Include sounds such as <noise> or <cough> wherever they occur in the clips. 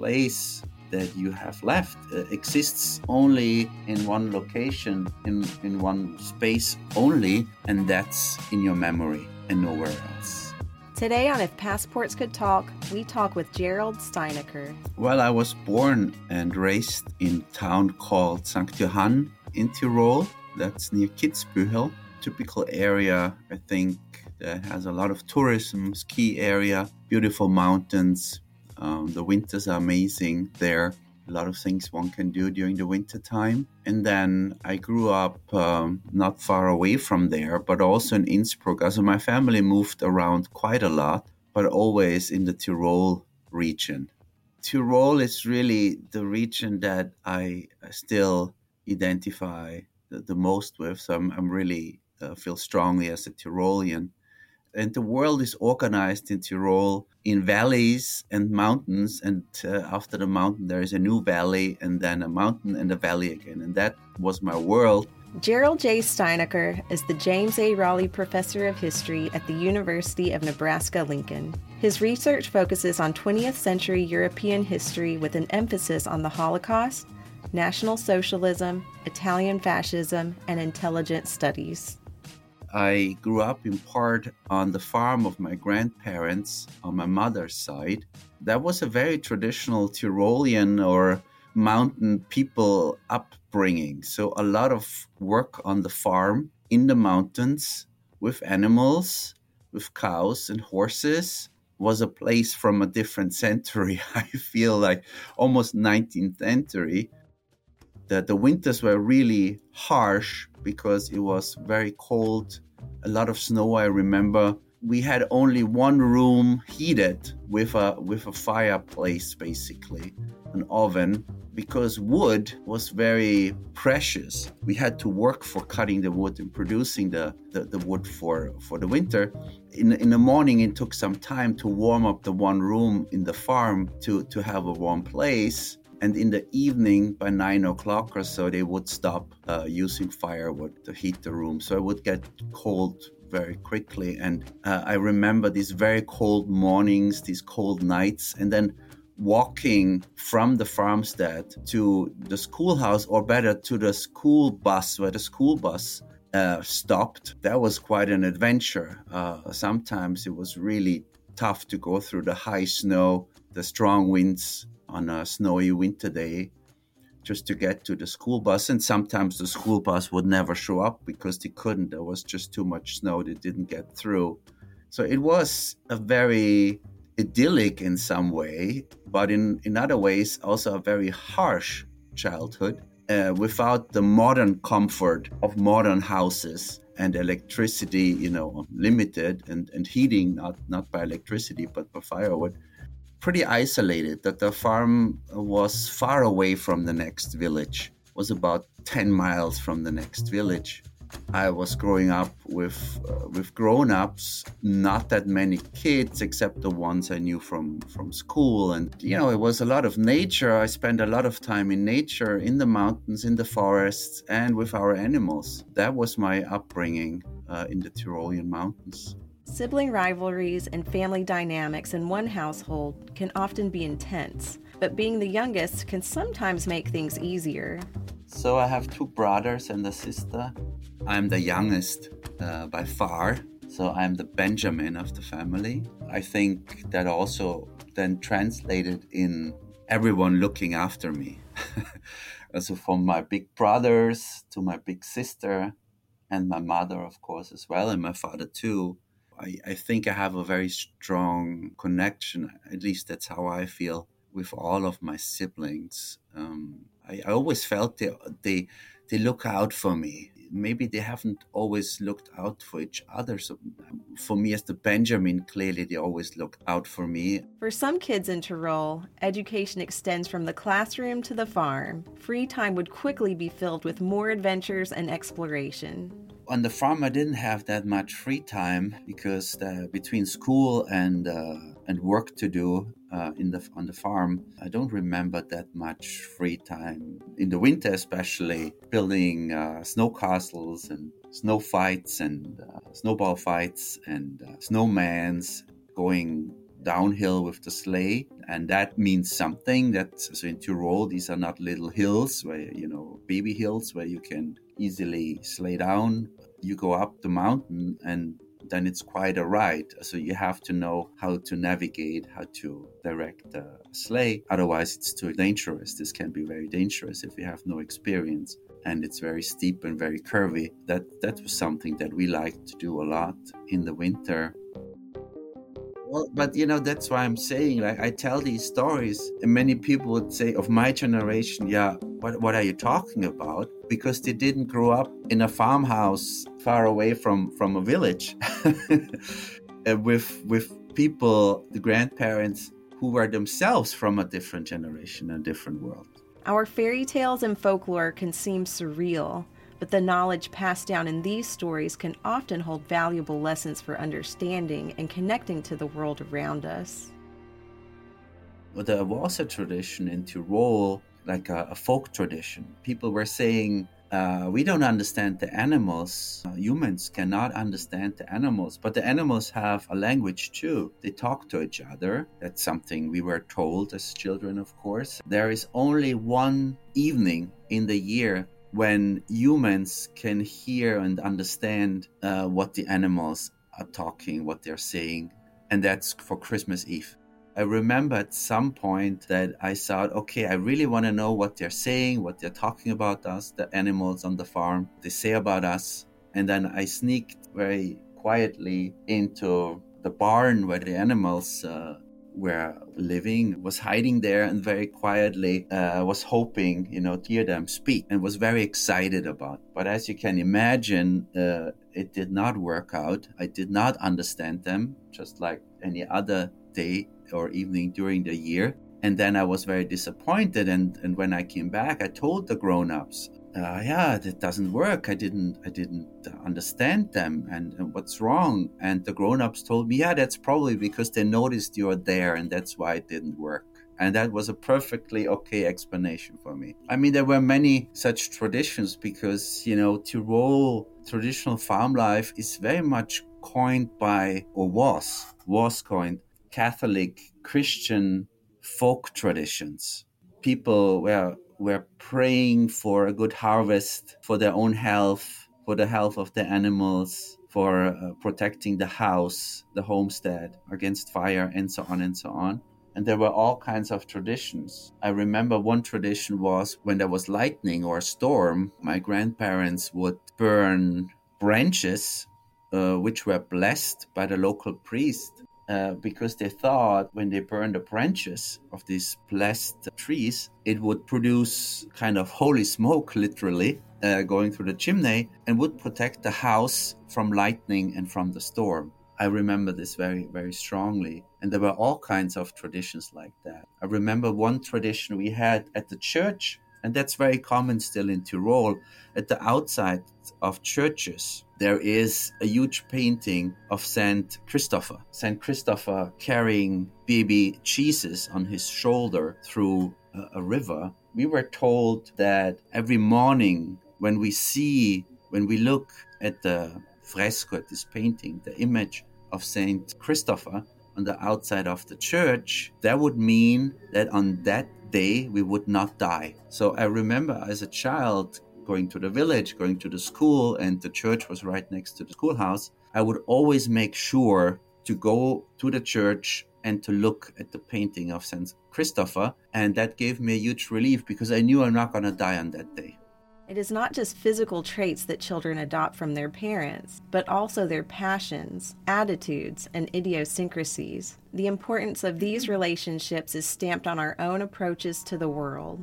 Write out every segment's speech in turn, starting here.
place that you have left uh, exists only in one location, in, in one space only, and that's in your memory and nowhere else. Today on If Passports Could Talk, we talk with Gerald Steinacher. Well, I was born and raised in a town called St. Johann in Tyrol. That's near Kitzbühel. Typical area, I think, that has a lot of tourism, ski area, beautiful mountains, um, the winters are amazing there. A lot of things one can do during the winter time. And then I grew up um, not far away from there, but also in Innsbruck. So my family moved around quite a lot, but always in the Tyrol region. Tyrol is really the region that I still identify the, the most with. So I'm, I'm really uh, feel strongly as a Tyrolean and the world is organized in Tyrol in valleys and mountains. And uh, after the mountain, there is a new valley, and then a mountain and a valley again. And that was my world. Gerald J. Steinacher is the James A. Rawley Professor of History at the University of Nebraska Lincoln. His research focuses on 20th century European history with an emphasis on the Holocaust, National Socialism, Italian fascism, and intelligence studies. I grew up in part on the farm of my grandparents on my mother's side. That was a very traditional Tyrolean or mountain people upbringing. So, a lot of work on the farm in the mountains with animals, with cows and horses was a place from a different century. <laughs> I feel like almost 19th century. That the winters were really harsh because it was very cold, a lot of snow. I remember we had only one room heated with a with a fireplace, basically an oven, because wood was very precious. We had to work for cutting the wood and producing the, the, the wood for, for the winter. In, in the morning, it took some time to warm up the one room in the farm to, to have a warm place and in the evening by nine o'clock or so they would stop uh, using firewood to heat the room. So it would get cold very quickly. And uh, i remember these very cold mornings these cold nights and then walking from the farmstead to the schoolhouse or better to the school bus where the school bus uh, stopped. That was quite an adventure. Uh, sometimes it was really tough to go through the high snow the strong winds on a snowy winter day just to get to the school bus. And sometimes the school bus would never show up because they couldn't. There was just too much snow, they didn't get through. So it was a very idyllic in some way, but in, in other ways, also a very harsh childhood uh, without the modern comfort of modern houses and electricity, you know, limited and, and heating, not, not by electricity, but by firewood pretty isolated that the farm was far away from the next village was about 10 miles from the next village. I was growing up with uh, with grown-ups not that many kids except the ones i knew from from school. And you know it was a lot of nature. I spent a lot of time in nature in the mountains in the forests and with our animals. That was my upbringing uh, in the tyrolean mountains Sibling rivalries and family dynamics in one household can often be intense, but being the youngest can sometimes make things easier. So I have two brothers and a sister. I'm the youngest uh, by far, so I'm the Benjamin of the family. I think that also then translated in everyone looking after me. <laughs> so from my big brothers to my big sister and my mother, of course, as well, and my father too I, I think I have a very strong connection, at least that's how I feel, with all of my siblings. Um, I, I, always felt they, they, they look out for me. Maybe they haven't always looked out for each other. So for me, as the Benjamin, clearly they always looked out for me. For some kids in Tyrol, education extends from the classroom to the farm. Free time would quickly be filled with more adventures and exploration on the farm, I didn't have that much free time because between school and uh, and work to do uh, in the on the farm, I don't remember that much free time in the winter, especially building uh, snow castles and snow fights and snowball fights and snowmans, going downhill with the sleigh, and that means something. That so in Tyrol, these are not little hills where you know baby hills where you can easily sleigh down. You go up the mountain, and then it's quite a ride. So you have to know how to navigate, how to direct the sleigh. Otherwise, it's too dangerous. This can be very dangerous if you have no experience and it's very steep and very curvy. That that was something that we liked to do a lot in the winter. Well, but you know that's why I'm saying like I tell these stories, and many people would say of my generation, yeah, what what are you talking about? Because they didn't grow up in a farmhouse far away from from a village, <laughs> uh, with with people, the grandparents who were themselves from a different generation, a different world. Our fairy tales and folklore can seem surreal, but the knowledge passed down in these stories can often hold valuable lessons for understanding and connecting to the world around us. Well, there was a tradition in Tyrol, like a, a folk tradition. People were saying uh, we don't understand the animals. Uh, humans cannot understand the animals, but the animals have a language too. They talk to each other. That's something we were told as children, of course. There is only one evening in the year when humans can hear and understand uh, what the animals are talking, what they're saying, and that's for Christmas Eve. I remember at some point that I thought, okay, I really want to know what they're saying, what they're talking about us, the animals on the farm, they say about us. And then I sneaked very quietly into the barn where the animals uh, were living, was hiding there and very quietly uh, was hoping, you know, to hear them speak and was very excited about. But as you can imagine, uh, it did not work out. I did not understand them, just like any other day or evening during the year. And then I was very disappointed. And, and when I came back, I told the grown ups, uh, yeah, that doesn't work. I didn't, I didn't understand them, and, and what's wrong? And the grown-ups told me, yeah, that's probably because they noticed you're there, and that's why it didn't work. And that was a perfectly okay explanation for me. I mean, there were many such traditions because, you know, Tyrol traditional farm life is very much coined by, or was, was coined Catholic Christian folk traditions. People were were praying for a good harvest, for their own health, for the health of the animals, for uh, protecting the house, the homestead against fire, and so on and so on. And there were all kinds of traditions. I remember one tradition was when there was lightning or a storm, my grandparents would burn branches uh, which were blessed by the local priest uh, because they thought when they burned the branches of these blessed trees, it would produce kind of holy smoke, literally, uh, going through the chimney and would protect the house from lightning and from the storm. I remember this very, very strongly. And there were all kinds of traditions like that. I remember one tradition we had at the church, and that's very common still in Tyrol, at the outside of churches there is a huge painting of Saint Christopher. Saint Christopher carrying baby Jesus on his shoulder through a, river. We were told that every morning when we see, when we look at the fresco, at this painting, the image of Saint Christopher on the outside of the church, that would mean that on that day we would not die. So I remember as a child going to the village, going to the school, and the church was right next to the schoolhouse, I would always make sure to go to the church and to look at the painting of St. Christopher. And that gave me a huge relief because I knew I'm not going to die on that day. It is not just physical traits that children adopt from their parents, but also their passions, attitudes, and idiosyncrasies. The importance of these relationships is stamped on our own approaches to the world.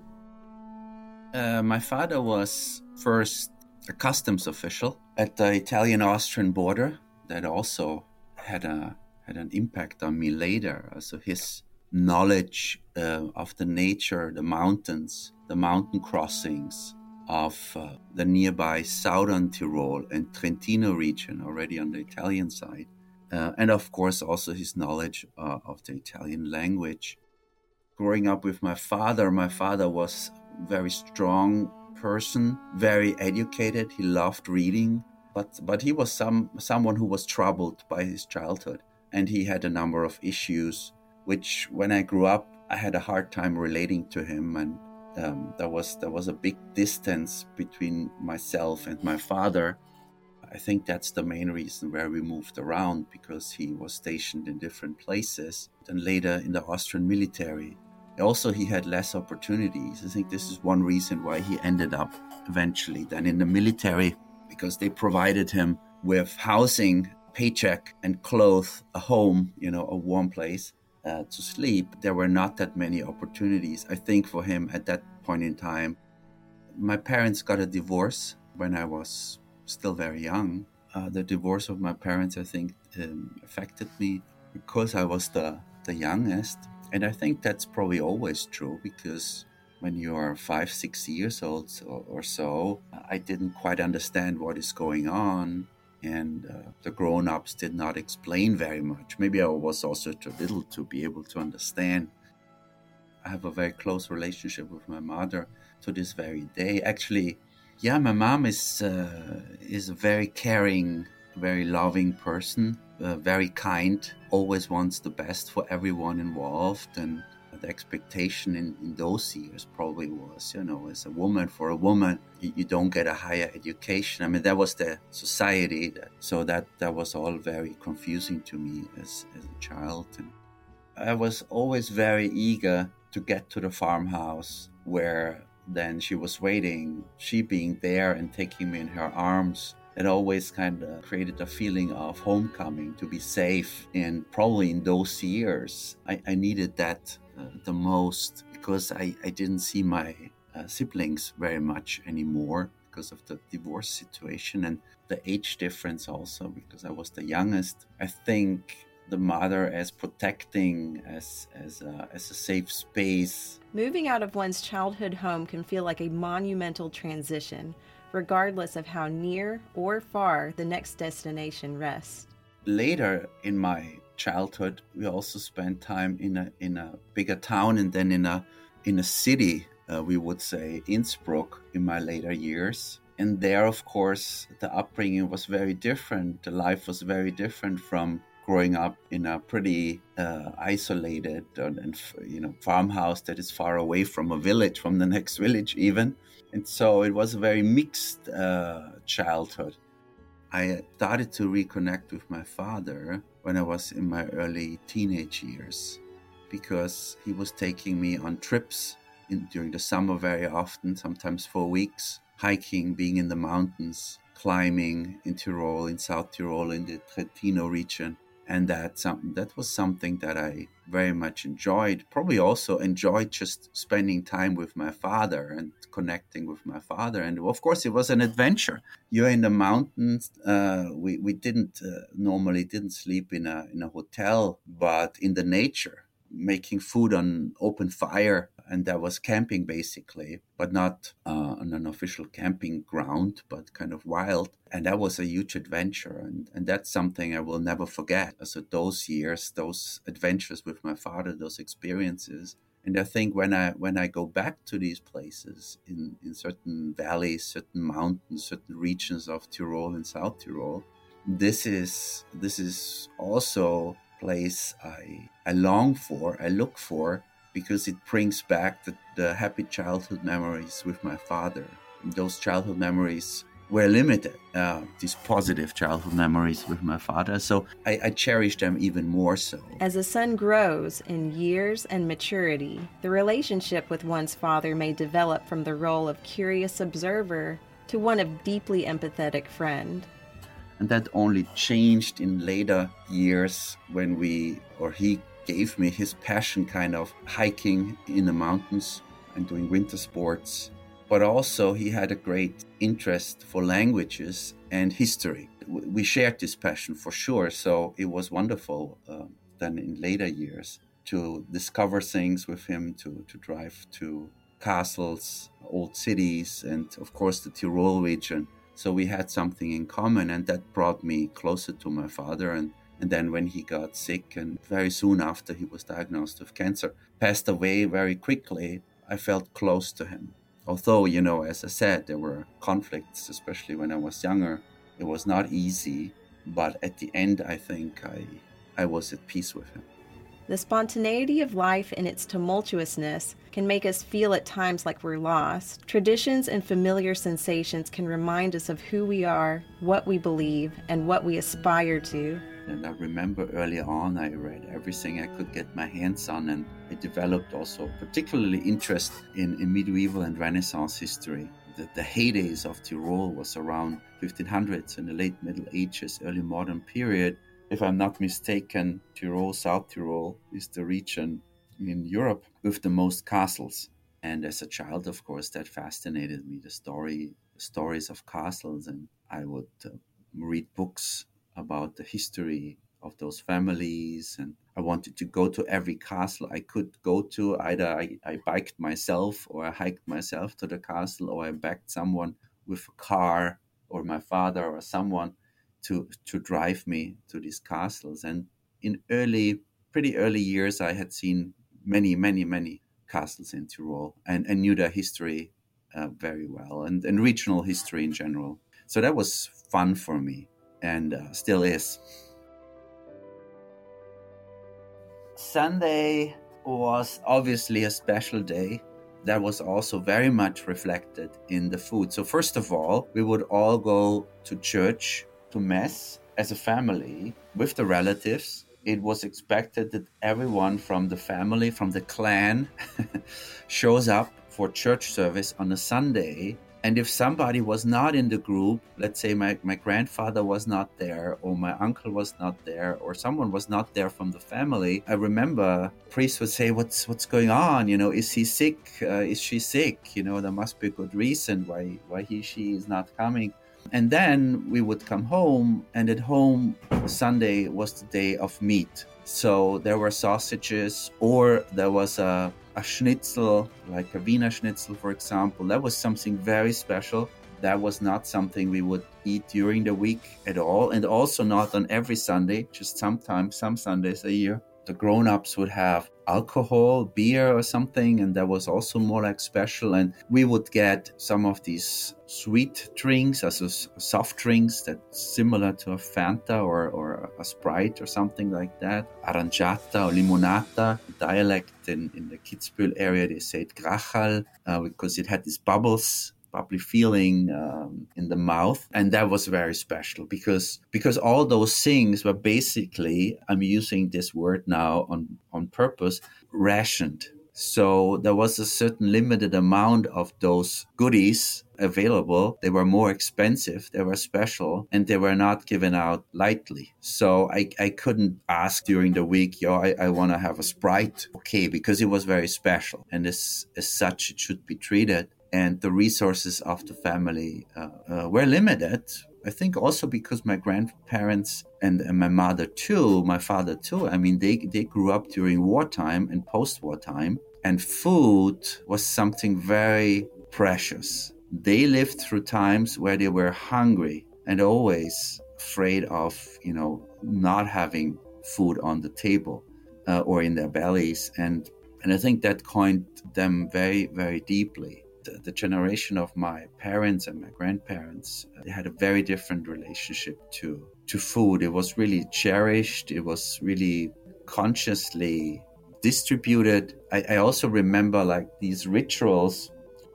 Uh, my father was first a customs official at the Italian-Austrian border. That also had a had an impact on me later. So his knowledge uh, of the nature, the mountains, the mountain crossings of uh, the nearby southern Tyrol and Trentino region, already on the Italian side, uh, and of course also his knowledge uh, of the Italian language. Growing up with my father, my father was a very strong person, very educated. He loved reading, but but he was some someone who was troubled by his childhood. and he had a number of issues, which when I grew up, I had a hard time relating to him, and um, there was there was a big distance between myself and my father. I think that's the main reason where we moved around because he was stationed in different places. and later in the Austrian military, also he had less opportunities. I think this is one reason why he ended up eventually then in the military because they provided him with housing, paycheck, and clothes, a home, you know, a warm place uh, to sleep. There were not that many opportunities, I think, for him at that point in time. My parents got a divorce when I was still very young. Uh, the divorce of my parents, I think, um, affected me because I was the, the youngest. And I think that's probably always true because when you are five, six years old or so, I didn't quite understand what is going on. And uh, the grown ups did not explain very much. Maybe I was also too little to be able to understand. I have a very close relationship with my mother to this very day. Actually, yeah, my mom is uh, is a very caring, very loving person, uh, very kind, always wants the best for everyone involved, and the expectation in, in those years probably was, you know, as a woman, for a woman, you, don't get a higher education. I mean, that was the society. That, so that, that was all very confusing to me as, as a child. And I was always very eager to get to the farmhouse where then she was waiting, she being there and taking me in her arms. It always kind of created a feeling of homecoming, to be safe. And probably in those years, I, I needed that the most because I, I didn't see my uh, siblings very much anymore because of the divorce situation and the age difference also because I was the youngest. I think the mother as protecting as as a, as a safe space. Moving out of one's childhood home can feel like a monumental transition, regardless of how near or far the next destination rests. Later in my childhood, we also spent time in a in a bigger town and then in a in a city. Uh, we would say Innsbruck in my later years, and there, of course, the upbringing was very different. The life was very different from growing up in a pretty uh, isolated and, and, you know farmhouse that is far away from a village, from the <laughs> next village even. And so it was a very mixed uh, childhood. I started to reconnect with my father when I was in my early teenage years because he was taking me on trips in, during the summer very often, sometimes for weeks, hiking, being in the mountains, climbing in Tyrol, in South Tyrol, in the Trentino region and that some, that was something that I very much enjoyed. Probably also enjoyed just spending time with my father and connecting with my father. And of course, it was an adventure. You're in the mountains. Uh, we we didn't uh, normally didn't sleep in a in a hotel, but in the nature, making food on open fire and that was camping basically, but not uh, on an official camping ground, but kind of wild. And that was a huge adventure, and, and that's something I will never forget. So those years, those adventures with my father, those experiences. And I think when I when I go back to these places in, in certain valleys, certain mountains, certain regions of Tyrol and South Tyrol, this is this is also place I I long for, I look for, because it brings back the, the happy childhood memories with my father. Those childhood memories were limited, uh, these positive childhood memories with my father. So I, I, cherish them even more so. As a son grows in years and maturity, the relationship with one's father may develop from the role of curious observer to one of deeply empathetic friend. And that only changed in later years when we, or he gave me his passion kind of hiking in the mountains and doing winter sports. But also, he had a great interest for languages and history. We shared this passion for sure, so it was wonderful uh, then in later years to discover things with him, to, to drive to castles, old cities, and of course the Tyrol region. So we had something in common, and that brought me closer to my father and and then when he got sick, and very soon after he was diagnosed with cancer, passed away very quickly, I felt close to him. Although, you know, as I said, there were conflicts, especially when I was younger. It was not easy, but at the end, I think I, I was at peace with him. The spontaneity of life and its tumultuousness can make us feel at times like we're lost. Traditions and familiar sensations can remind us of who we are, what we believe, and what we aspire to. And I remember early on, I read everything I could get my hands on, and I developed also particularly interest in, in medieval and Renaissance history. The, the heydays of Tyrol was around 1500s in the late Middle Ages, early modern period if I'm not mistaken, Tyrol, South Tyrol is the region in Europe with the most castles. And as a child, of course, that fascinated me the story, stories of castles, and I would uh, read books about the history of those families. And I wanted to go to every castle I could go to. Either I, I biked myself, or I hiked myself to the castle, or I backed someone with a car, or my father, or someone to to drive me to these castles. And in early, pretty early years, I had seen many, many, many castles in Tyrol and, and knew their history uh, very well and, and regional history in general. So that was fun for me and uh, still is. Sunday was obviously a special day that was also very much reflected in the food. So, first of all, we would all go to church to Mass as a family with the relatives. It was expected that everyone from the family, from the clan, <laughs> shows up for church service on a Sunday. And if somebody was not in the group, let's say my, my grandfather was not there, or my uncle was not there, or someone was not there from the family, I remember priests would say, "What's what's going on? You know, is he sick? Uh, is she sick? You know, there must be a good reason why why he she is not coming." And then we would come home, and at home, Sunday was the day of meat. So there were sausages, or there was a, a schnitzel, like a Wiener schnitzel, for example. That was something very special. That was not something we would eat during the week at all, and also not on every Sunday, just sometimes, some Sundays a year the grown-ups would have alcohol beer or something and that was also more like special. And we would get some of these sweet drinks as soft drinks that's similar to a fanta or, or a sprite or something like that. Aranciata or limonata dialect in, in the kitzbühel area they say it grachal uh, because it had these bubbles bubbly feeling um, in the mouth and that was very special because because all those things were basically i'm using this word now on on purpose rationed so there was a certain limited amount of those goodies available. They were more expensive, they were special, and they were not given out lightly. So I, I couldn't ask during the week, yo, I, I want to have a Sprite. Okay, because it was very special. And as, as such, it should be treated and the resources of the family uh, uh, were limited. I think also because my grandparents and, and, my mother too, my father too. I mean, they they grew up during wartime and post-war time, and food was something very precious. They lived through times where they were hungry and always afraid of, you know, not having food on the table uh, or in their bellies, and and I think that coined them very very deeply the generation of my parents and my grandparents uh, they had a very different relationship to to food. It was really cherished. It was really consciously distributed. I, I also remember like these rituals.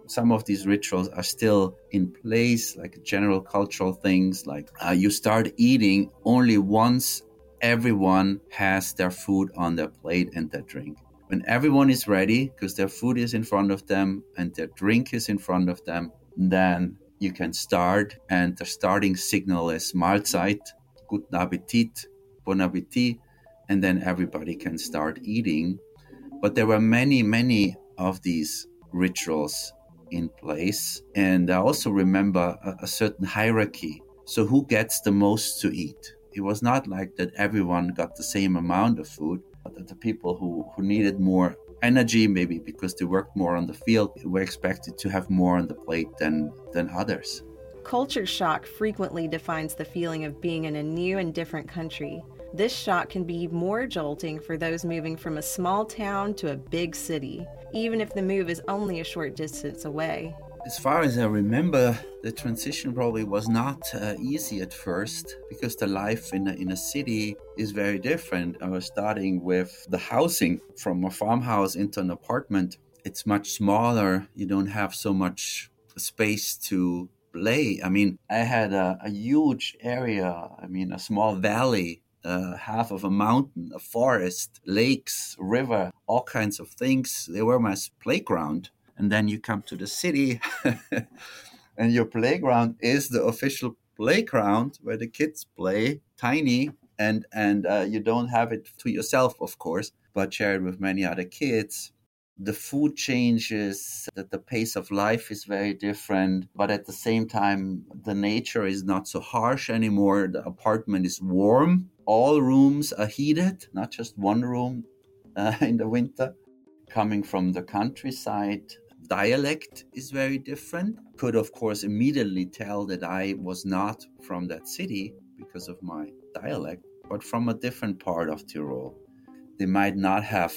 Some of these rituals are still in place like general cultural things like uh, you start eating only once everyone has their food on their plate and their drink when everyone is ready, because their food is in front of them and their drink is in front of them, then you can start. And the starting signal is Mahlzeit, Guten Appetit, Bon Appetit, and then everybody can start eating. But there were many, many of these rituals in place. And I also remember a, a certain hierarchy. So, who gets the most to eat? It was not like that everyone got the same amount of food the people who, who needed more energy, maybe because they worked more on the field, were expected to have more on the plate than, than others. Culture shock frequently defines the feeling of being in a new and different country. This shock can be more jolting for those moving from a small town to a big city, even if the move is only a short distance away. As far as I remember, the transition probably was not uh, easy at first because the life in a, in a city is very different. I was starting with the housing from a farmhouse into an apartment. It's much smaller. You don't have so much space to play. I mean, I had a, a huge area, I mean, a small valley uh, half of a mountain, a forest, lakes, river, all kinds of things. They were my playground and then you come to the city <laughs> and your playground is the official playground where the kids play tiny and and uh, you don't have it to yourself of course but share it with many other kids. The food changes that the pace of life is very different but at the same time the nature is not so harsh anymore. The apartment is warm. All rooms are heated not just one room <laughs> uh, in the winter coming from the countryside dialect is very different. Could, of course, immediately tell that I was not from that city because of my dialect, but from a different part of Tyrol. They might not have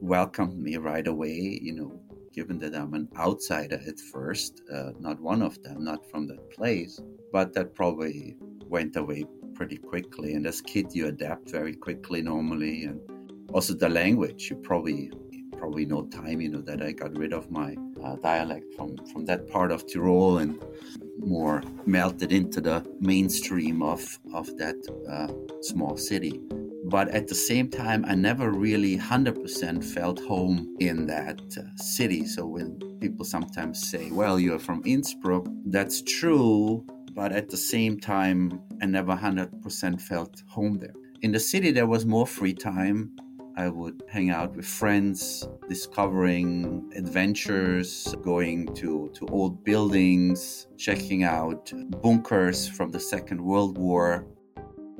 welcomed me right away, you know, given that I'm an outsider at first, uh, not one of them, not from that place, but that probably went away pretty quickly. And as kid, you adapt very quickly normally, and also the language. You probably probably no time, you know, that I got rid of my uh, dialect from from that part of Tyrol and more melted into the mainstream of of that uh, small city. But at the same time, I never really 100% felt home in that uh, city. So when people sometimes say, well, you're from Innsbruck, that's true. But at the same time, I never 100% felt home there. In the city, there was more free time I would hang out with friends, discovering adventures, going to, to old buildings, checking out bunkers from the Second World War.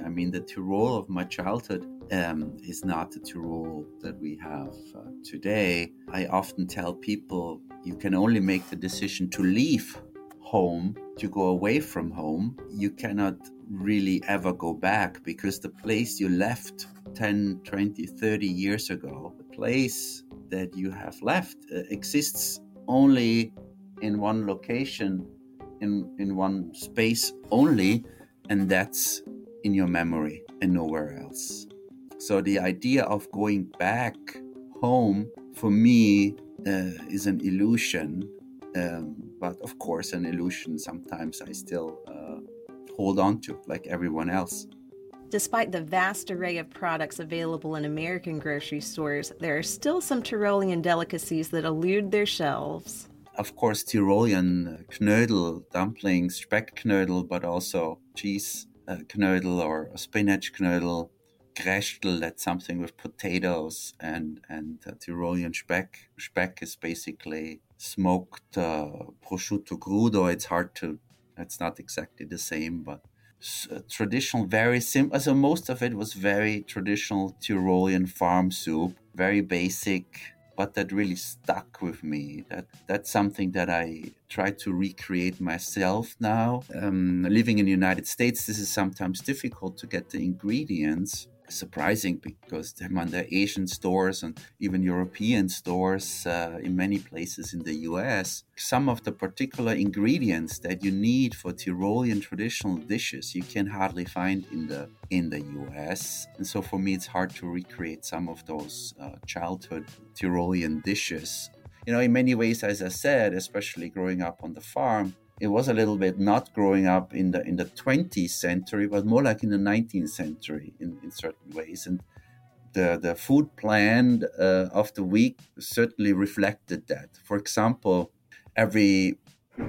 I mean, the Tyrol of my childhood um, is not the Tyrol that we have uh, today. I often tell people you can only make the decision to leave home, to go away from home. You cannot really ever go back because the place you left 10, 20, 30 years ago, the place that you have left uh, exists only in one location, in, in one space only, and that's in your memory and nowhere else. So the idea of going back home for me uh, is an illusion, um, but of course, an illusion sometimes I still uh, hold on to, like everyone else. Despite the vast array of products available in American grocery stores, there are still some Tyrolean delicacies that elude their shelves. Of course, Tyrolean knödel, dumplings, speck Speckknödel, but also cheese uh, knödel or spinach knödel, Gröstl, that's something with potatoes, and, and uh, Tyrolean speck. Speck is basically smoked uh, prosciutto crudo. It's hard to, it's not exactly the same, but uh, traditional, very simple. So most of it was very traditional Tyrolean farm soup, very basic, but that really stuck with me. That that's something that I try to recreate myself now. Um, living in the United States, this is sometimes difficult to get the ingredients surprising because them on the Asian stores and even European stores uh, in many places in the US. Some of the particular ingredients that you need for Tyrolean traditional dishes you can hardly find in the in the US. And so for me, it's hard to recreate some of those uh, childhood Tyrolean dishes. You know, in many ways, as I said, especially growing up on the farm, it was a little bit not growing up in the in the 20th century, but more like in the 19th century in, in certain ways. And the the food plan uh, of the week certainly reflected that. For example, every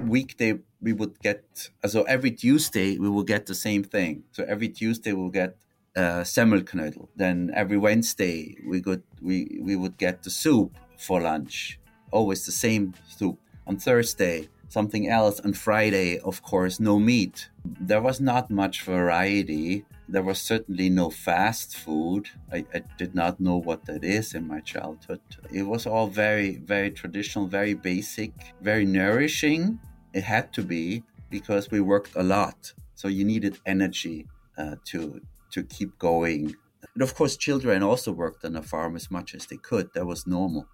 weekday we would get so every Tuesday we will get the same thing. So every Tuesday we'll get uh, semmelknödel. Then every Wednesday we could we we would get the soup for lunch. Always the same soup. On Thursday something else. On Friday, of course, no meat. There was not much variety. There was certainly no fast food. I, I, did not know what that is in my childhood. It was all very, very traditional, very basic, very nourishing. It had to be because we worked a lot. So you needed energy uh, to to keep going. And of course, children also worked on the farm as much as they could. That was normal.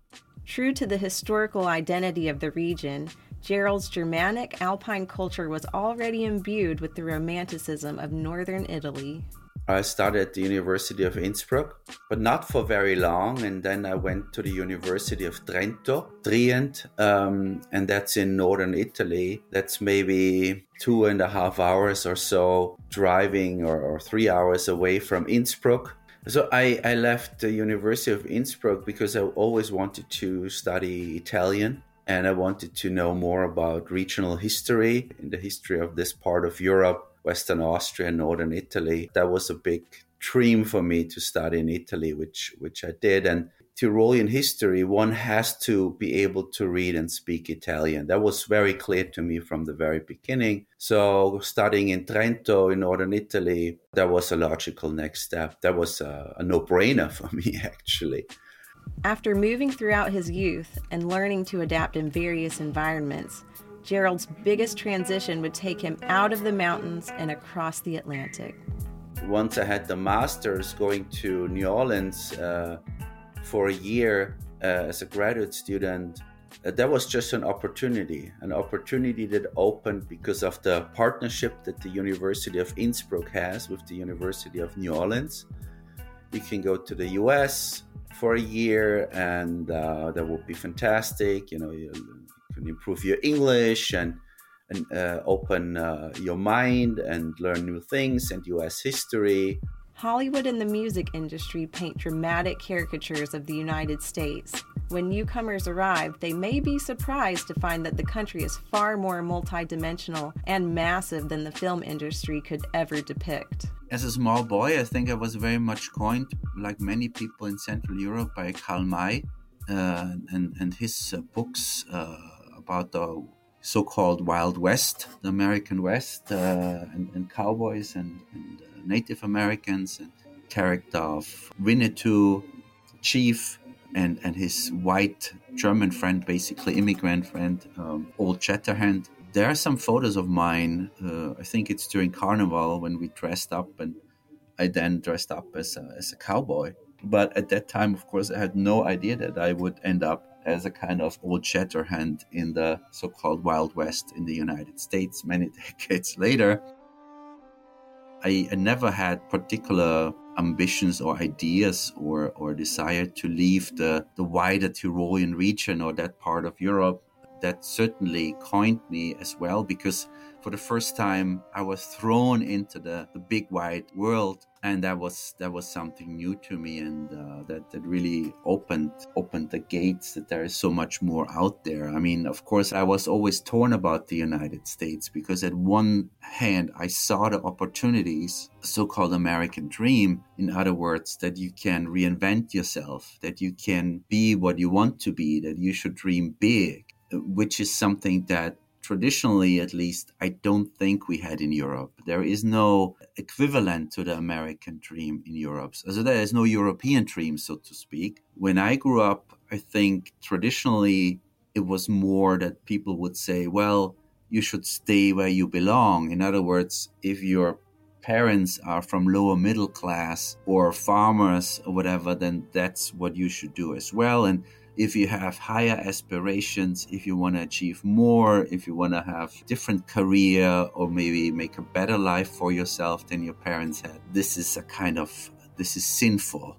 True to the historical identity of the region, Gerald's Germanic alpine culture was already imbued with the romanticism of northern Italy. I studied at the University of Innsbruck, but not for very long. And then I went to the University of Trento, Trient, um, and that's in northern Italy. That's maybe two and a half hours or so driving or, or three hours away from Innsbruck. So I, I left the University of Innsbruck because I always wanted to study Italian and I wanted to know more about regional history in the history of this part of Europe Western Austria, Northern Italy. That was a big dream for me to study in Italy, which which I did. And Tyrolean history, one has to be able to read and speak Italian. That was very clear to me from the very beginning. So, studying in Trento in northern Italy, that was a logical next step. That was a, a no brainer <laughs> for me, actually. After moving throughout his youth and learning to adapt in various environments, Gerald's biggest transition would take him out of the mountains and across the Atlantic. Once I had the master's going to New Orleans uh, for a year uh, as a graduate student, uh, that was just an opportunity, an opportunity that opened because of the partnership that the University of Innsbruck has with the University of New Orleans. You can go to the US for a year, and uh, that would be fantastic. You know, you, can improve your English and and uh, open uh, your mind and learn new things and U.S. history. Hollywood and the music industry paint dramatic caricatures of the United States. When newcomers arrive, they may be surprised to find that the country is far more multidimensional and massive than the film industry could ever depict. As a small boy, I think I was very much coined, like many people in Central Europe, by Karl May uh, and, and his uh, books uh, about the so-called Wild West, the American West, uh, and, and, cowboys and, and uh, Native Americans, and character of Winnetou, chief, and and his white German friend, basically immigrant friend, um, Old Shatterhand. There are some photos of mine. Uh, I think it's during Carnival when we dressed up, and I then dressed up as a, as a cowboy. But at that time, of course, I had no idea that I would end up as a kind of old shatterhand in the so called Wild West in the United States many <laughs> decades later. I, I never had particular ambitions or ideas or, or desire to leave the, the wider Tyrolean region or that part of Europe. That certainly coined me as well because for the first time I was thrown into the, the big wide world and that was that was something new to me and uh, that, that really opened opened the gates that there is so much more out there. I mean of course i was always torn about the united states because at one hand i saw the opportunities so-called american dream in other words that you can reinvent yourself that you can be what you want to be that you should dream big which is something that traditionally at least, I don't think we had in Europe. There is no equivalent to the American dream in Europe. So there is no European dream, so to speak. When I grew up, I think traditionally it was more that people would say, well, you should stay where you belong. In other words, if your parents are from lower middle class or farmers or whatever, then that's what you should do as well. And if you have higher aspirations, if you want to achieve more, if you want to have different career or maybe make a better life for yourself than your parents had, this is a kind of this is sinful.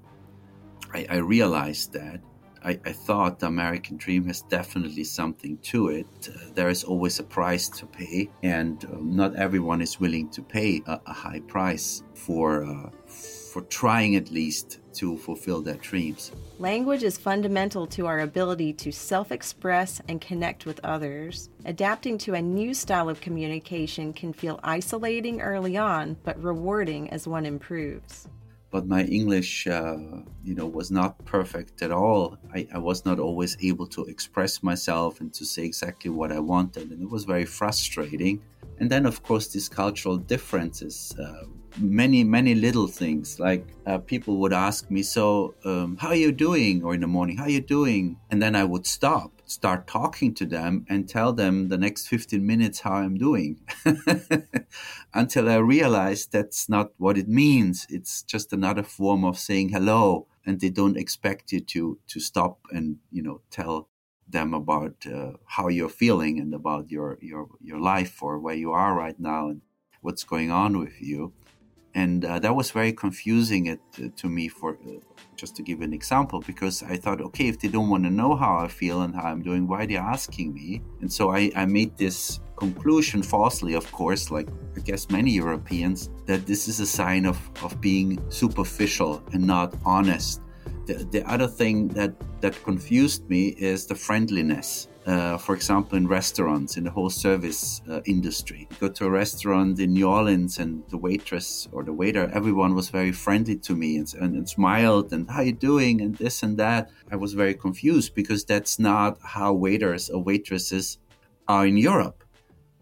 I, I realized that. I, I, thought the American dream has definitely something to it. Uh, there is always a price to pay, and uh, not everyone is willing to pay a, a high price for uh, for trying at least to fulfill their dreams. Language is fundamental to our ability to self express and connect with others. Adapting to a new style of communication can feel isolating early on, but rewarding as one improves. But my English, uh, you know, was not perfect at all. I, I was not always able to express myself and to say exactly what I wanted, and it was very frustrating. And then, of course, these cultural differences uh, many many little things. Like uh, people would ask me so um, how are you doing? Or in the morning how are you doing? And then i would stop start talking to them and tell them the next 15 minutes how i'm doing <laughs> until i realized that's not what it means. It's just another form of saying hello and they don't expect you to to stop and you know tell them about uh, how you're feeling and about your your your life or where you are right now and what's going on with you and uh, that was very confusing it, uh, to me for uh, just to give an example because i thought okay if they don't want to know how i feel and how i'm doing why are they asking me? And so i, I made this conclusion falsely of course like i guess many europeans that this is a sign of, of being superficial and not honest. The, the other thing that that confused me is the friendliness uh, for example, in restaurants, in the whole service uh, industry. Go to a restaurant in New Orleans, and the waitress or the waiter, everyone was very friendly to me and, and, and, smiled and how you doing and this and that. I was very confused because that's not how waiters or waitresses are in Europe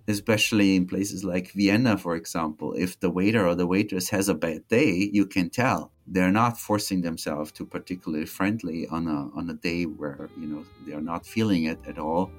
especially in places like Vienna, for example, if the waiter or the waitress has a bad day, you can tell they're not forcing themselves to particularly friendly on a on a day where you know they are not feeling it at all.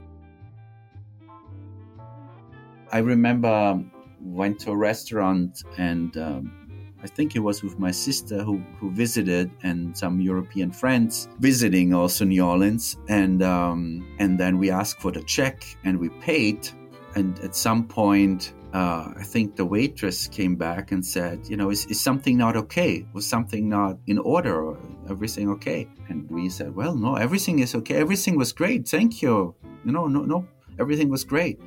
I remember um, went to a restaurant and um, I think it was with my sister who, who visited and some European friends visiting also New Orleans and um, and then we asked for the check and we paid and at some point uh, I think the waitress came back and said, you know, is, is something not okay? Was something not in order? Or everything okay? And we said, well, no, everything is okay. Everything was great. Thank you. You know, no, no, everything was great.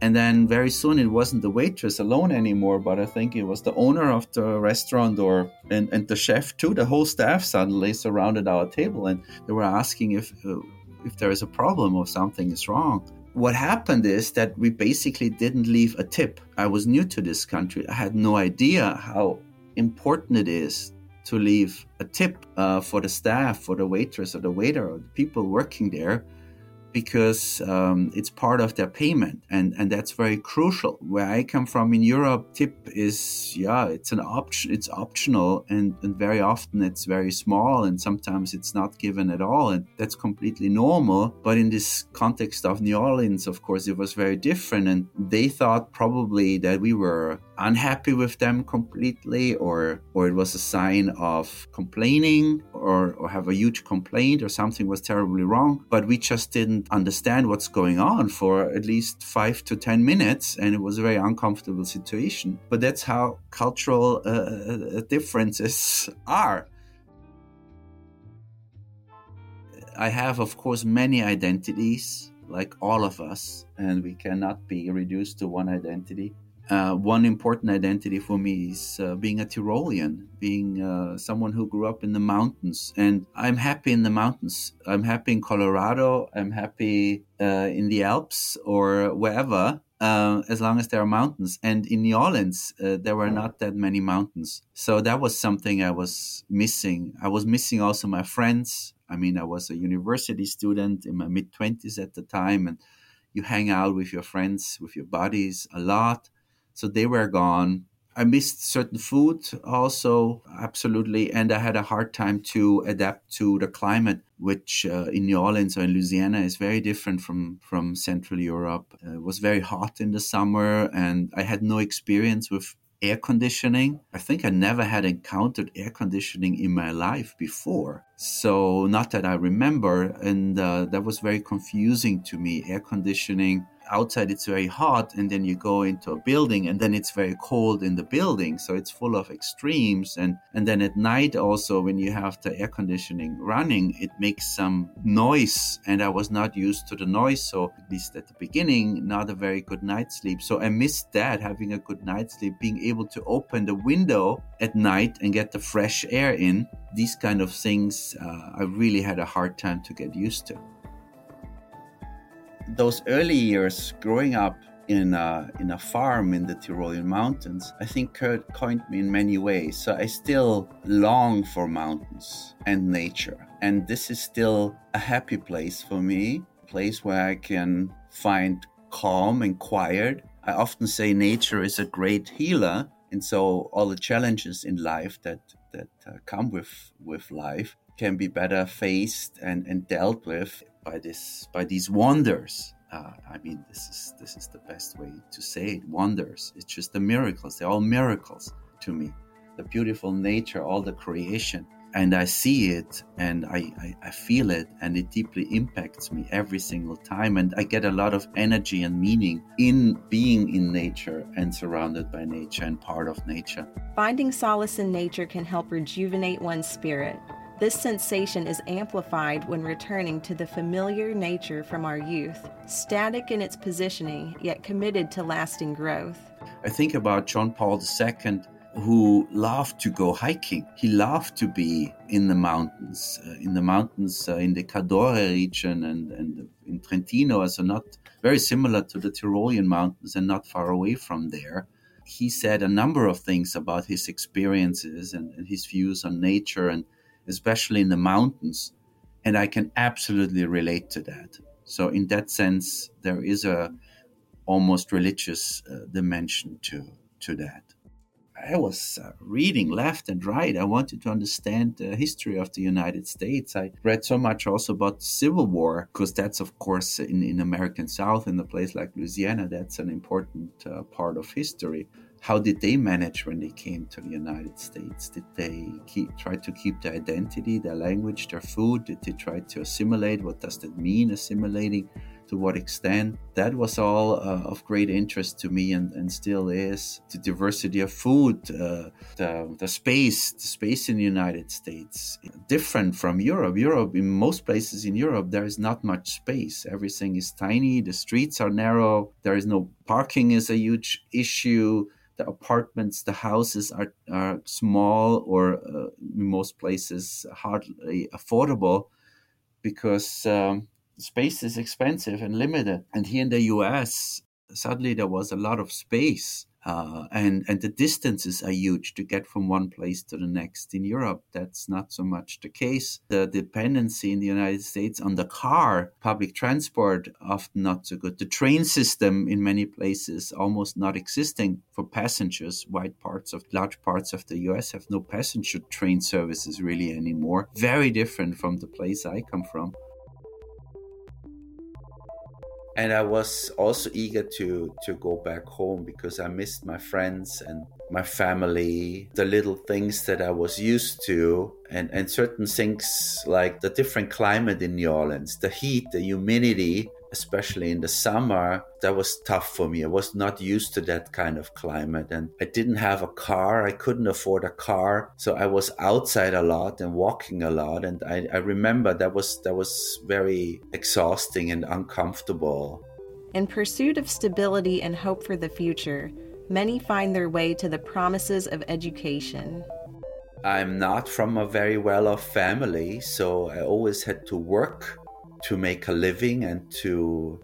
And then very soon it wasn't the waitress alone anymore, but I think it was the owner of the restaurant or and, and the chef too. The whole staff suddenly surrounded our table and they were asking if uh, if there is a problem or something is wrong what happened is that we basically didn't leave a tip. I was new to this country. I had no idea how important it is to leave a tip uh, for the staff, for the waitress or the waiter or the people working there because um, it's part of their payment and, and that's very crucial. Where i come from in europe tip is yeah it's an option it's optional and, and very often it's very small and sometimes it's not given at all and that's completely normal. But in this context of new orleans of course it was very different and they thought probably that we were unhappy with them completely or or it was a sign of complaining or, or have a huge complaint or something was terribly wrong. But we just didn't understand what's going on for at least five to ten minutes and it was a very uncomfortable situation. But that's how cultural uh, uh differences <laughs> are. I have of course many identities like all of us and we cannot be reduced to one identity uh, one important identity for me is uh, being a Tyrolean, being uh, someone who grew up in the mountains. And I'm happy in the mountains. I'm happy in Colorado. I'm happy uh, in the Alps or wherever, uh, as long as there are mountains. And in New Orleans, uh, there were not that many mountains. So that was something I was missing. I was missing also my friends. I mean, I was a university student in my mid 20s at the time. And you hang out with your friends, with your buddies a lot so they were gone. I missed certain food also, absolutely, and I had a hard time to adapt to the climate, which uh, in New Orleans or in Louisiana is very different from from Central Europe. Uh, it was very hot in the summer, and I had no experience with air conditioning. I think I never had encountered air conditioning in my life before. So, not that I remember, and uh, that was very confusing to me. Air conditioning outside it's very hot and then you go into a building and then it's very cold in the building so it's full of extremes. And and then at night also when you have the air conditioning running it makes some noise and i was not used to the noise so at least at the beginning not a very good night's sleep. So i missed that having a good night's sleep being able to open the window at night and get the fresh air in. These kind of things uh, i really had a hard time to get used to those early years growing up in a, in a farm in the Tyrolean mountains, I think Kurt coined me in many ways. So I still long for mountains and nature. And this is still a happy place for me, a place where I can find calm and quiet. I often say nature is a great healer. And so all the challenges in life that, that uh, come with, with life can be better faced and, and dealt with by this by these wonders. Uh, I mean, this is this is the best way to say it. Wonders. It's just the miracles. They're all miracles to me. The beautiful nature, all the creation. and I see it and I, I, I, feel it and it deeply impacts me every single time. And I get a lot of energy and meaning in being in nature and surrounded by nature and part of nature. Finding solace in nature can help rejuvenate one's spirit. This sensation is amplified when returning to the familiar nature from our youth, static in its positioning, yet committed to lasting growth. I think about John Paul II who loved to go hiking. He loved to be in the mountains, uh, in the mountains uh, in the Cadore region and, and in Trentino, so not very similar to the Tyrolean mountains and not far away from there. He said a number of things about his experiences and, and his views on nature and especially in the mountains. And I can absolutely relate to that. So in that sense, there is a almost religious uh, dimension to to that. I was uh, reading left and right. I wanted to understand the history of the United States. I read so much also about the Civil War because that's, of course, in, in American South, in a place like Louisiana, that's an important uh, part of history. How did they manage when they came to the United States? Did they keep, try to keep their identity, their language, their food? Did they try to assimilate? What does that mean, assimilating? to what extent. That was all uh, of great interest to me and, and still is. The diversity of food, uh, the, the space, the space in the United States, different from Europe. Europe, in most places in Europe, there is not much space. Everything is tiny, the streets are narrow, there is no parking is a huge issue the apartments, the houses are, are small or uh, in most places hardly affordable because um, space is expensive and limited. And here in the US, suddenly there was a lot of space. Uh, and and the distances are huge to get from one place to the next. In Europe, that's not so much the case. The dependency in the United States on the car, public transport, often not so good. The train system in many places almost not existing for passengers. Wide parts of large parts of the U.S. have no passenger train services really anymore. Very different from the place I come from and I was also eager to to go back home because I missed my friends and my family, the little things that I was used to, and and certain things like the different climate in New Orleans, the heat, the humidity, especially in the summer, that was tough for me. I was not used to that kind of climate and I didn't have a car. I couldn't afford a car. So I was outside a lot and walking a lot. And I, I remember that was, that was very exhausting and uncomfortable. In pursuit of stability and hope for the future, many find their way to the promises of education. I'm not from a very well off family, so I always had to work to make a living and to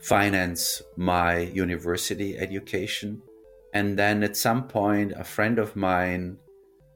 finance my university education. And then at some point, a friend of mine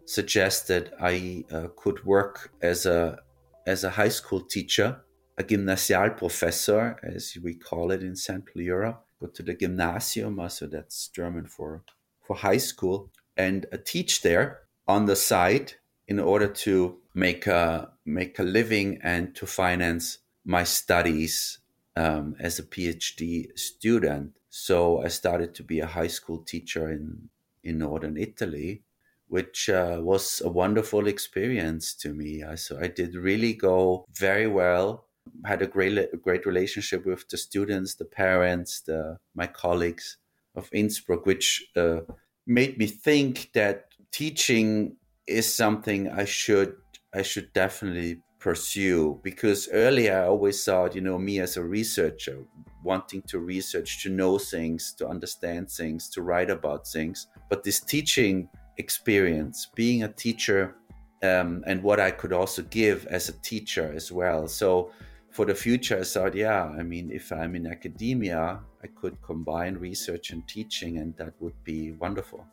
suggested I uh, could work as a as a high school teacher, a gymnasial professor, as we call it in Central Europe. Go to the Gymnasium, so that's German for for high school, and uh, teach there on the side in order to make a make a living and to finance my studies um, as a PhD student. So I started to be a high school teacher in in northern Italy, which uh, was a wonderful experience to me. I, so I did really go very well. Had a great great relationship with the students, the parents, the my colleagues of Innsbruck, which uh, made me think that teaching is something I should I should definitely pursue because earlier I always thought, you know, me as a researcher, wanting to research, to know things, to understand things, to write about things. But this teaching experience, being a teacher, um, and what I could also give as a teacher as well. So for the future, I thought, yeah, I mean, if I'm in academia, I could combine research and teaching, and that would be wonderful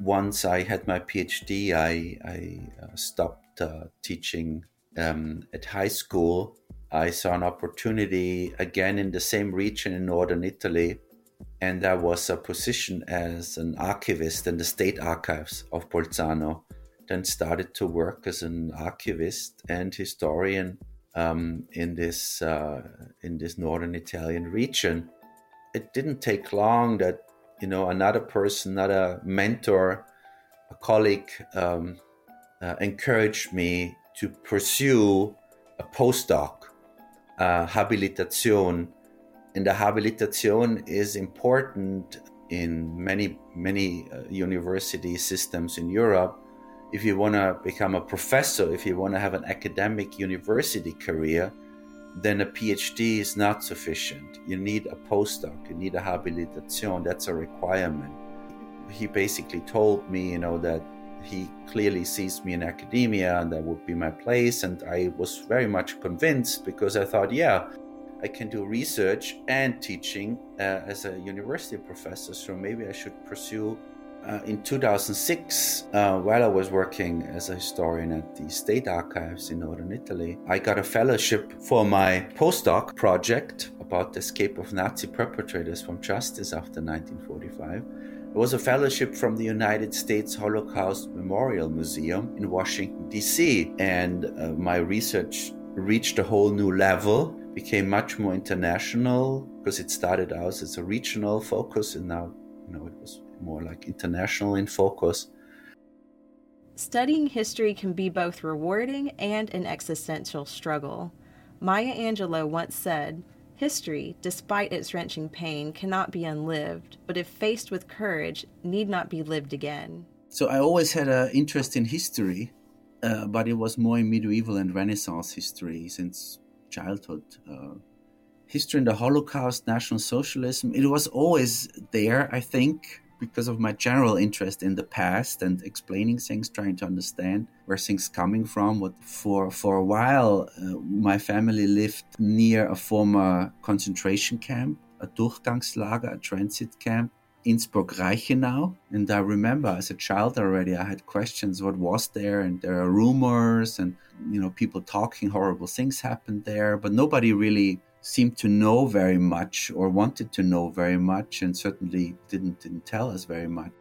once I had my PhD, I, I uh, stopped uh, teaching um, at high school. I saw an opportunity again in the same region in northern Italy, and that was a position as an archivist in the state archives of Bolzano. Then started to work as an archivist and historian um, in this uh, in this northern Italian region. It didn't take long that you know another person another mentor a colleague um, uh, encouraged me to pursue a postdoc, uh, habilitation. And the habilitation is important in many, many uh, university systems in Europe. If you want to become a professor, if you want to have an academic university career, then a PhD is not sufficient. You need a postdoc, you need a habilitation. That's a requirement. He basically told me, you know, that he clearly sees me in academia and that would be my place. And I was very much convinced because I thought, yeah, I can do research and teaching uh, as a university professor. So maybe I should pursue. Uh, in 2006, uh, while I was working as a historian at the State Archives in Northern Italy, I got a fellowship for my postdoc project about the escape of Nazi perpetrators from justice after 1945 it was a fellowship from the United States Holocaust Memorial Museum in Washington, D.C. And uh, my research reached a whole new level, became much more international because it started out as a regional focus and now you know, it was more like international in focus. Studying history can be both rewarding and an existential struggle. Maya Angelou once said, History, despite its wrenching pain, cannot be unlived, but if faced with courage, need not be lived again. So I always had an interest in history, uh, but it was more in medieval and Renaissance history since childhood. Uh, history in the Holocaust, National Socialism, it was always there, I think because of my general interest in the past and explaining things, trying to understand where things coming from. What for for a while, uh, my family lived near a former concentration camp, a Durchgangslager, a transit camp. Innsbruck-Reichenau. And I remember as a child already, I had questions what was there, and there are rumors and you know people talking horrible things happened there, but nobody really seemed to know very much or wanted to know very much and certainly didn't, didn't tell us very much.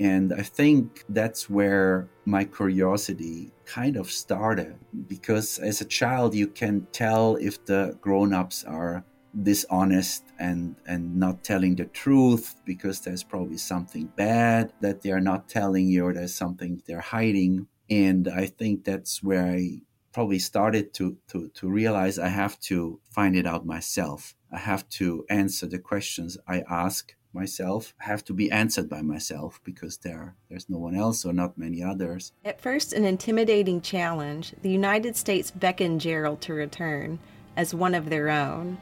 And I think that's where my curiosity kind of started because as a child, you can tell if the grown ups are dishonest and, and not telling the truth because there's probably something bad that they're not telling you or there's something they're hiding. And I think that's where I probably started to, to, to realize I have to find it out myself. I have to answer the questions I ask myself have to be answered by myself because there there's no one else or not many others. At first an intimidating challenge, the United States beckoned Gerald to return as one of their own.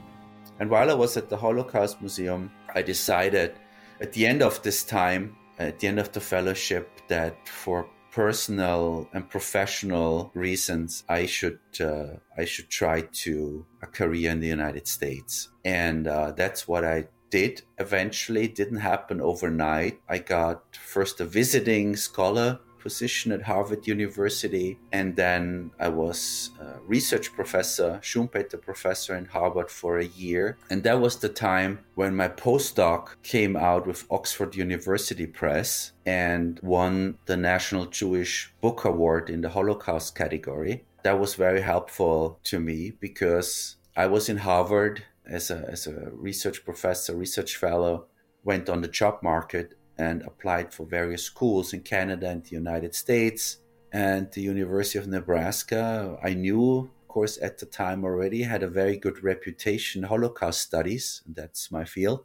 And while I was at the Holocaust Museum, I decided at the end of this time, at the end of the fellowship, that for personal and professional reasons, I should uh, I should try to a career in the United States, and uh, that's what I did. Eventually, didn't happen overnight. I got first a visiting scholar position at Harvard University. And then I was a research professor, Schumpeter professor in Harvard for a year. And that was the time when my postdoc came out with Oxford University Press and won the National Jewish Book Award in the Holocaust category. That was very helpful to me because I was in Harvard as a, as a research professor, research fellow, went on the job market and applied for various schools in Canada and the United States. And the University of Nebraska, I knew, of course, at the time already, had a very good reputation Holocaust studies. That's my field.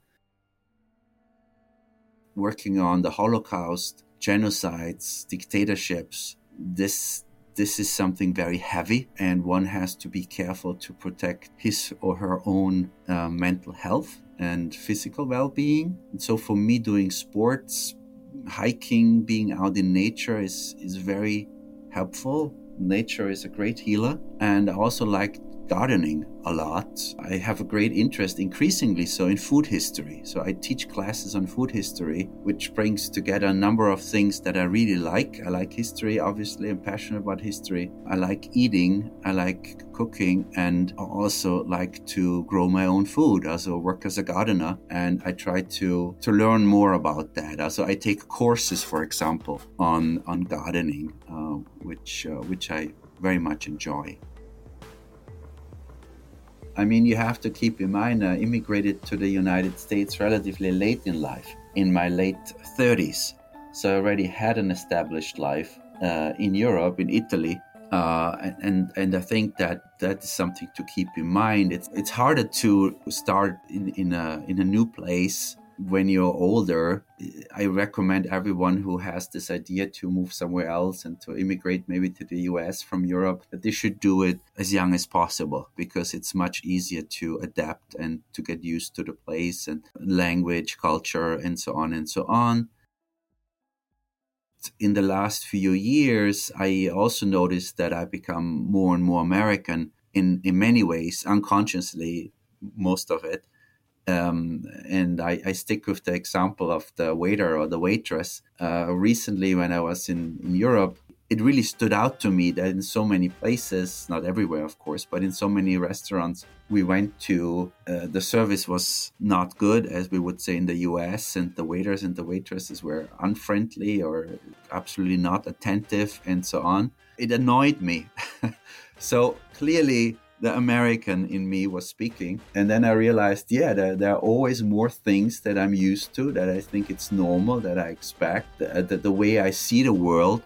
Working on the Holocaust, genocides, dictatorships, this this is something very heavy, and one has to be careful to protect his or her own uh, mental health and physical well being. So for me, doing sports, hiking, being out in nature is, is very helpful. Nature is a great healer. And I also like gardening a lot. I have a great interest, increasingly so, in food history. So I teach classes on food history, which brings together a number of things that I really like. I like history, obviously, I'm passionate about history. I like eating, I like cooking, and I also like to grow my own food, also work as a gardener. And I try to, to learn more about that. Also, I take courses, for example, on, on gardening, uh, which, uh, which I very much enjoy. I mean, you have to keep in mind, I immigrated to the United States relatively late in life, in my late 30s. So I already had an established life uh, in Europe, in Italy. Uh, and and I think that that is something to keep in mind. It's it's harder to start in, in a in a new place when you're older, I recommend everyone who has this idea to move somewhere else and to immigrate maybe to the US from Europe that they should do it as young as possible because it's much easier to adapt and to get used to the place and language, culture, and so on and so on. In the last few years, I also noticed that I become more and more American in, in many ways, unconsciously, most of it um, and I, I, stick with the example of the waiter or the waitress. Uh, recently, when I was in, in Europe, it really stood out to me that in so many places, not everywhere, of course, but in so many restaurants we went to, uh, the service was not good, as we would say in the US, and the waiters and the waitresses were unfriendly or absolutely not attentive and so on. It annoyed me. <laughs> so clearly, the American in me was speaking. And then I realized, yeah, there, there, are always more things that I'm used to, that I think it's normal, that I expect, that, that the way I see the world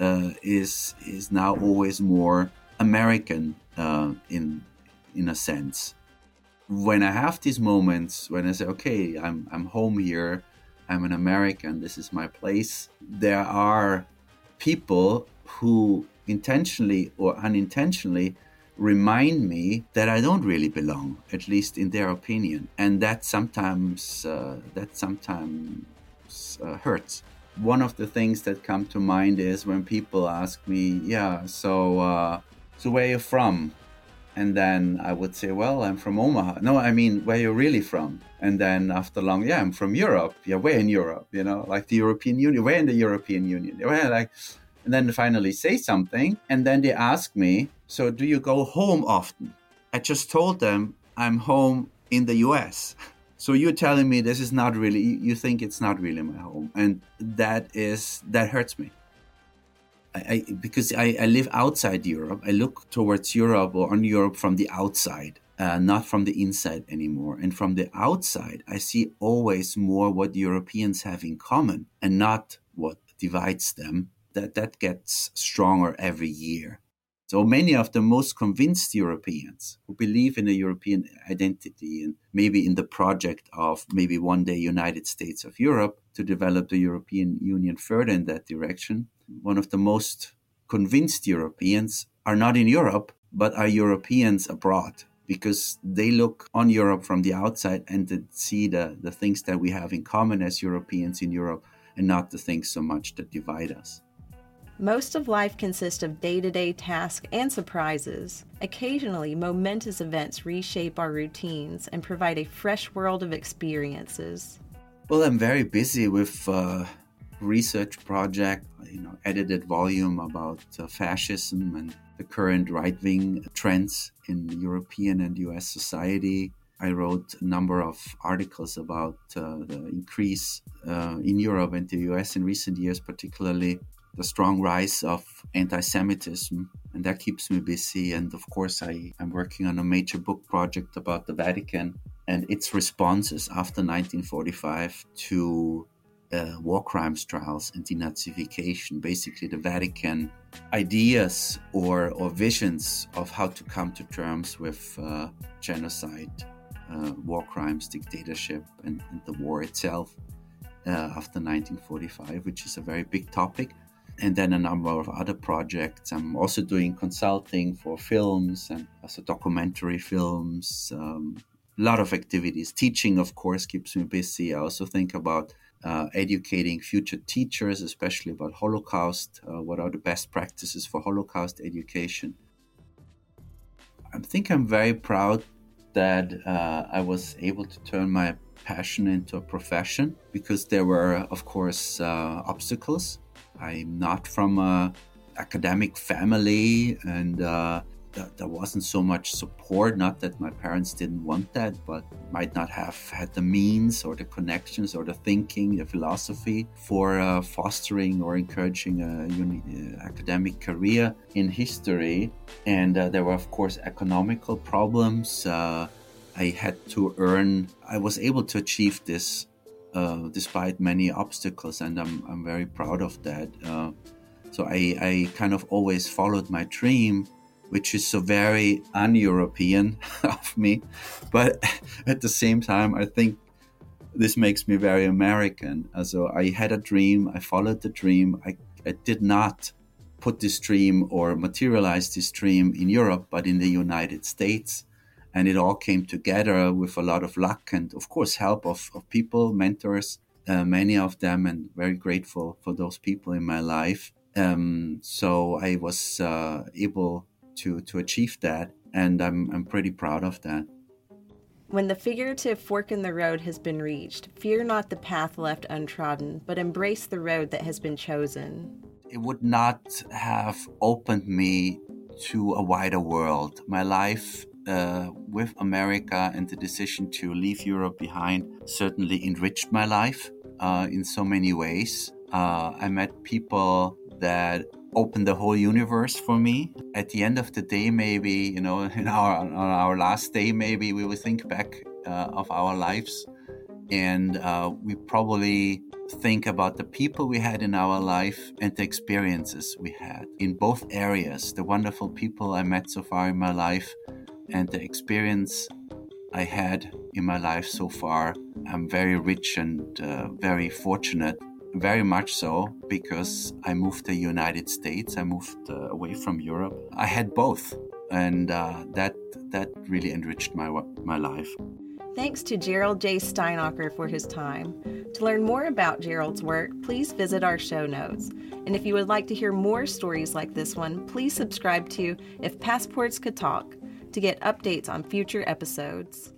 uh, is is now always more American uh, in in a sense. When I have these moments when I say, okay, I'm I'm home here, I'm an American, this is my place. There are people who intentionally or unintentionally remind me that I don't really belong, at least in their opinion, and that sometimes uh, that sometimes uh, hurts. One of the things that come to mind is when people ask me, "Yeah, so uh, so where are you from?" And then I would say, "Well, I'm from Omaha." No, I mean, where you really from? And then after long, yeah, I'm from Europe. Yeah, where in Europe? You know, like the European Union. Where in the European Union? Where like and then finally say something. And then they ask me, So do you go home often? I just told them I'm home in the US. So you're telling me this is not really, you think it's not really my home. And that is, that hurts me. I, I, because I, I live outside Europe, I look towards Europe or on Europe from the outside. Uh, not from the inside anymore. And from the outside, I see always more what Europeans have in common and not what divides them that that gets stronger every year. So many of the most convinced Europeans who believe in a European identity and maybe in the project of maybe one day United States of Europe to develop the European Union further in that direction, one of the most convinced Europeans are not in Europe, but are Europeans abroad because they look on Europe from the outside and see the, the things that we have in common as Europeans in Europe and not the things so much that divide us. Most of life consists of day to day tasks and surprises. Occasionally, momentous events reshape our routines and provide a fresh world of experiences. Well, I'm very busy with uh, research project, you know, edited volume about uh, fascism and the current right-wing trends in European and US society. I wrote a number of articles about uh, the increase uh, in Europe and the US in recent years, particularly the strong rise of anti-Semitism, and that keeps me busy. And of course, I am working on a major book project about the Vatican and its responses after 1945 to uh, war crimes trials and denazification. Basically, the Vatican ideas or or visions of how to come to terms with uh, genocide, uh, war crimes, dictatorship, and, and the war itself. Uh, after 1945, which is a very big topic and then a number of other projects. I'm also doing consulting for films and also documentary films. Um, a lot of activities. Teaching, of course, keeps me busy. I also think about uh, educating future teachers, especially about Holocaust. Uh, what are the best practices for Holocaust education? I think I'm very proud that uh, I was able to turn my passion into a profession because there were, of course, uh, obstacles I'm not from a academic family, and uh, th- there wasn't so much support. Not that my parents didn't want that, but might not have had the means or the connections or the thinking, the philosophy for uh, fostering or encouraging a uni- uh, academic career in history. And uh, there were, of course, economical problems. Uh, I had to earn. I was able to achieve this uh, despite many obstacles, and I'm, I'm very proud of that. Uh, So I, I kind of always followed my dream, which is so very un European <laughs> of me. But <laughs> at the same time, I think this makes me very American. So I had a dream, I followed the dream. I, I did not put this dream or materialize this dream in Europe, but in the United States. And it all came together with a lot of luck and, of course, help of, of people, mentors, uh, many of them, and very grateful for those people in my life. Um, so I was uh, able to to achieve that, and I'm I'm pretty proud of that. When the figurative fork in the road has been reached, fear not the path left untrodden, but embrace the road that has been chosen. It would not have opened me to a wider world. My life uh, with America and the decision to leave Europe behind certainly enriched my life uh, in so many ways. Uh, I met people that opened the whole universe for me. At the end of the day, maybe you know, <laughs> in our on our last day, maybe we will think back uh, of our lives, and uh, we probably think about the people we had in our life and the experiences we had in both areas. The wonderful people I met so far in my life, and the experience I had in my life so far. I'm very rich and uh, very fortunate very much so because I moved to the United States. I moved uh, away from Europe. I had both, and uh, that that really enriched my my life. Thanks to Gerald J. Steinacher for his time. To learn more about Gerald's work, please visit our show notes. And if you would like to hear more stories like this one, please subscribe to If Passports Could Talk to get updates on future episodes.